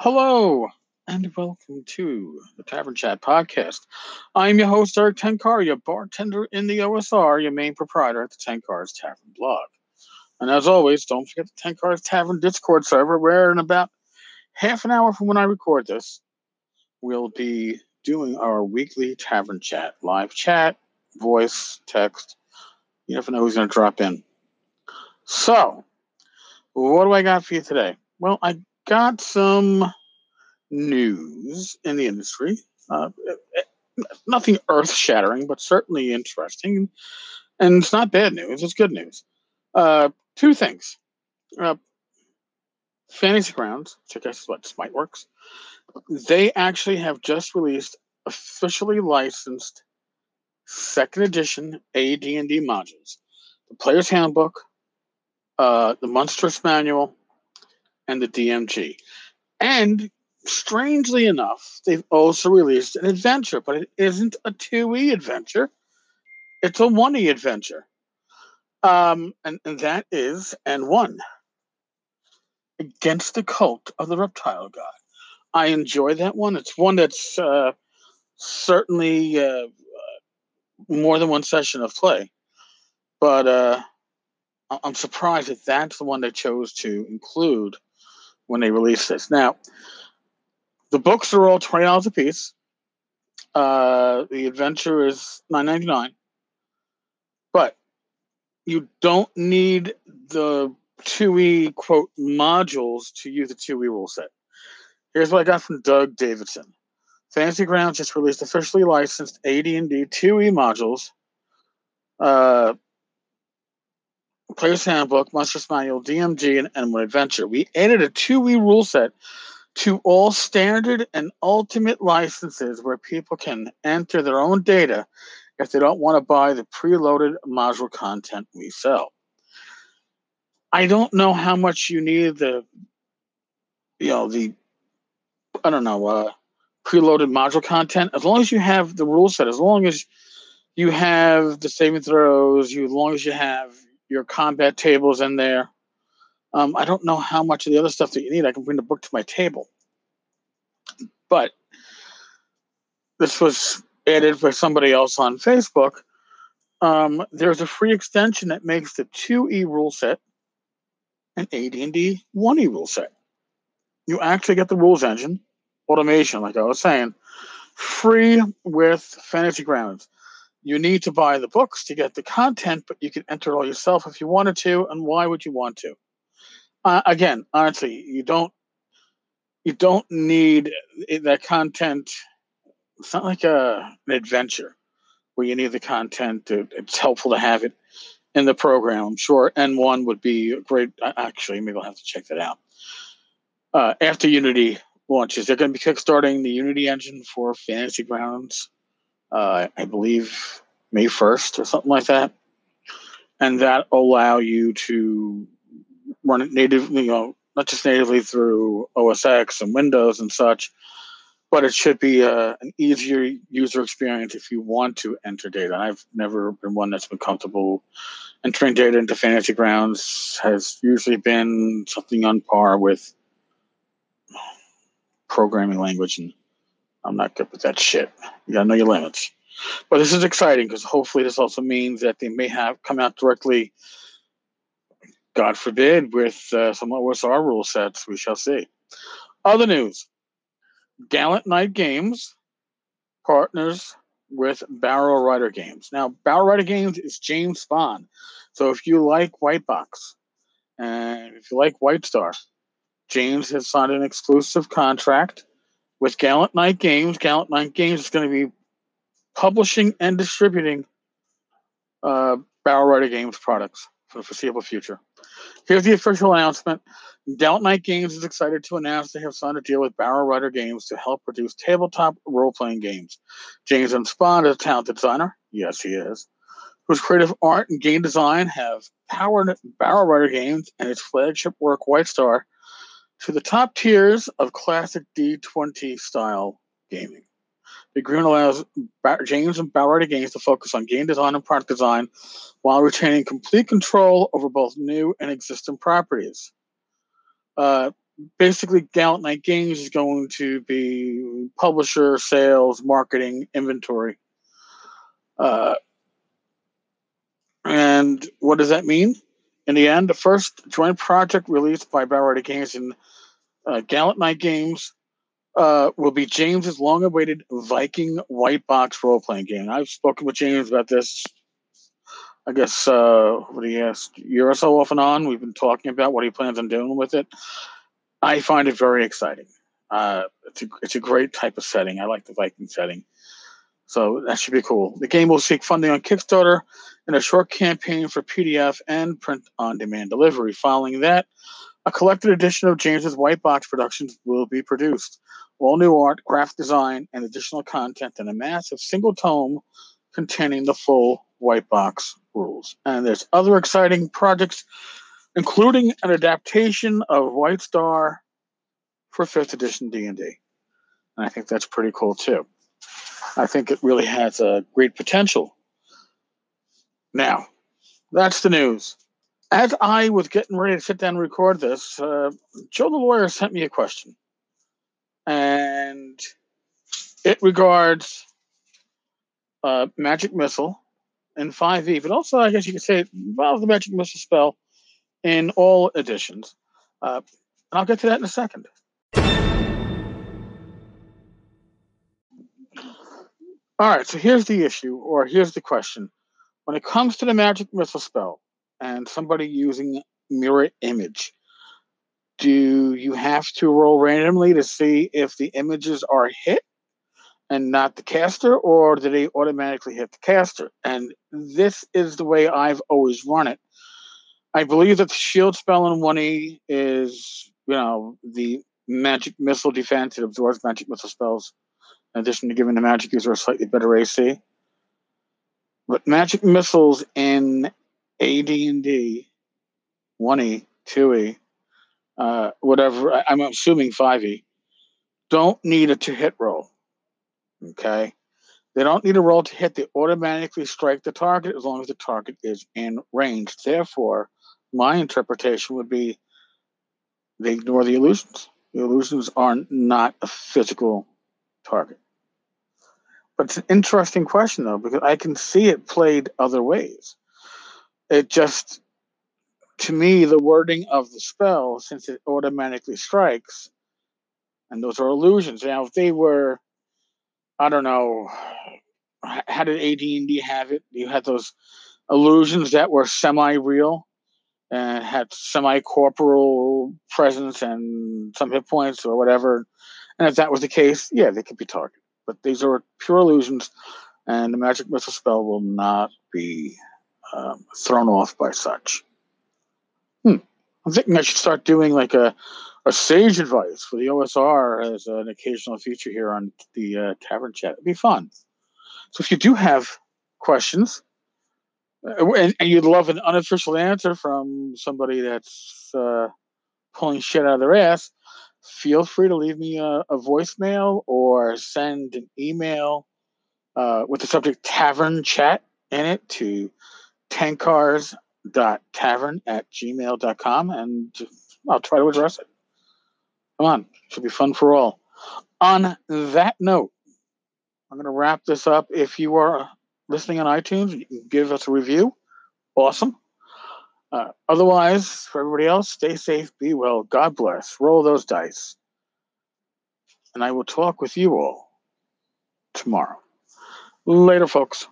Hello, and welcome to the Tavern Chat podcast. I'm your host, Erik Tenkar, your bartender in the OSR, your main proprietor at the Tenkar's Tavern blog. And as always, don't forget the Tenkar's Tavern Discord server, where in about half an hour from when I record this, we'll be doing our weekly Tavern Chat live chat, voice, text. You never know who's going to drop in. So, what do I got for you today? Well, I got some news in the industry. Uh, nothing earth shattering, but certainly interesting. And it's not bad news, it's good news. Uh, two things. Uh, Fantasy Grounds, which I guess is what Smiteworks, they actually have just released officially licensed second edition AD&D modules. The Player's Handbook, uh, the Monstrous Manual, and the DMG. And strangely enough, they've also released an adventure, but it isn't a 2e adventure. It's a 1e adventure. Um, and, and that is N1 Against the Cult of the Reptile God. I enjoy that one. It's one that's uh, certainly uh, more than one session of play. But uh, I'm surprised that that's the one they chose to include when they released this. Now, the books are all twenty dollars a piece. Uh, the adventure is nine ninety nine, but you don't need the two e quote modules to use the two e rule set. Here's what I got from Doug Davidson. Fantasy Grounds just released officially licensed AD&D 2e modules. Uh, Player's Handbook, Monstrous Manual, DMG, and, and Adventure. We added a 2e rule set to all standard and ultimate licenses where people can enter their own data if they don't want to buy the preloaded module content we sell. I don't know how much you need the, you know, the, I don't know, uh, preloaded module content. As long as you have the rule set, as long as you have the saving throws, you as long as you have your combat tables in there. Um, I don't know how much of the other stuff that you need. I can bring the book to my table. But this was added by somebody else on Facebook. Um, there's a free extension that makes the 2E rule set an AD&D 1E rule set. You actually get the rules engine, automation, like I was saying, free with Fantasy Grounds you need to buy the books to get the content, but you can enter all yourself if you wanted to. And why would you want to? Uh, again, honestly, you don't you don't need that content. It's not like a, an adventure where you need the content. To, it's helpful to have it in the program. I'm sure N1 would be great. Actually, maybe I'll have to check that out. Uh, after Unity launches, they're going to be kickstarting the Unity engine for Fantasy Grounds uh, I believe May 1st or something like that. And that allow you to run it natively, you know, not just natively through OS X and Windows and such, but it should be a, uh, an easier user experience if you want to enter data. I've never been one that's been comfortable entering data into Fantasy Grounds. Has usually been something on par with programming language and I'm not good with that shit. You gotta know your limits. But this is exciting because hopefully this also means that they may have come out directly, God forbid, with uh, some our rule sets. We shall see. Other news Gallant Knight Games partners with Barrel Rider Games. Now, Barrel Rider Games is James Spahn. So if you like White Box and if you like White Star, James has signed an exclusive contract with Gallant Knight Games. Gallant Knight Games is going to be publishing and distributing uh, Barrel Rider Games products for the foreseeable future. Here's the official announcement. Gallant Knight Games is excited to announce they have signed a deal with Barrel Rider Games to help produce tabletop role-playing games. James M. Spahn is a talented designer. Yes, he is. Whose creative art and game design have powered Barrel Rider Games and its flagship work, White Star, to the top tiers of classic D20 style gaming. The agreement allows James and Rider Games to focus on game design and product design while retaining complete control over both new and existing properties. Uh, basically, Gallant Knight Games is going to be publisher, sales, marketing, inventory. Uh, and what does that mean? In the end, the first joint project released by Bauer Games and uh, Gallant Knight Games uh, will be James's long-awaited Viking white box role-playing game. I've spoken with James about this. I guess uh, what he asked a year or so off and on. We've been talking about what he plans on doing with it. I find it very exciting. Uh, it's a it's a great type of setting. I like the Viking setting, so that should be cool. The game will seek funding on Kickstarter and a short campaign for PDF and print-on-demand delivery. Following that, a collected edition of James's White Box Productions will be produced. All new art, graphic design, and additional content in a massive single tome containing the full White Box rules. And there's other exciting projects, including an adaptation of White Star for fifth edition D&D. And I think that's pretty cool too. I think it really has a great potential. Now, that's the news as I was getting ready to sit down and record this, uh, Joe the lawyer sent me a question, and it regards uh, magic missile in 5e, but also I guess you could say it involves the magic missile spell in all editions. Uh, and I'll get to that in a second. All right, so here's the issue, or here's the question. When it comes to the magic missile spell, and somebody using mirror image, do you have to roll randomly to see if the images are hit and not the caster, or do they automatically hit the caster? And this is the way I've always run it. I believe that the shield spell in 1E is, you know, the magic missile defense. It absorbs magic missile spells in addition to giving the magic user a slightly better AC. But magic missiles in AD&D, 1E, 2E, uh, whatever, I'm assuming 5E, don't need a to hit roll. Okay? They don't need a roll to hit. They automatically strike the target as long as the target is in range. Therefore, my interpretation would be they ignore the illusions. The illusions are not a physical target. But it's an interesting question, though, because I can see it played other ways. It just to me the wording of the spell since it automatically strikes and those are illusions. Now if they were i don't know how did AD&D have it? You had those illusions that were semi-real and had semi-corporeal presence and some hit points or whatever and if that was the case yeah they could be targeted but these are pure illusions and the magic missile spell will not be um, thrown off by such. Hmm. I'm thinking I should start doing like a, a sage advice for the OSR as an occasional feature here on the uh, Tavern Chat. It'd be fun. So if you do have questions, uh, and, and, you'd love an unofficial answer from somebody that's uh, pulling shit out of their ass, feel free to leave me a, a voicemail or send an email uh, with the subject Tavern Chat in it to tenkars.tavern at gmail.com and I'll try to address it. Come on, should be fun for all. On that note, I'm going to wrap this up. If you are listening on iTunes, you can give us a review. Awesome. Uh, otherwise, for everybody else, stay safe, be well, God bless, roll those dice. And I will talk with you all tomorrow. Later, folks.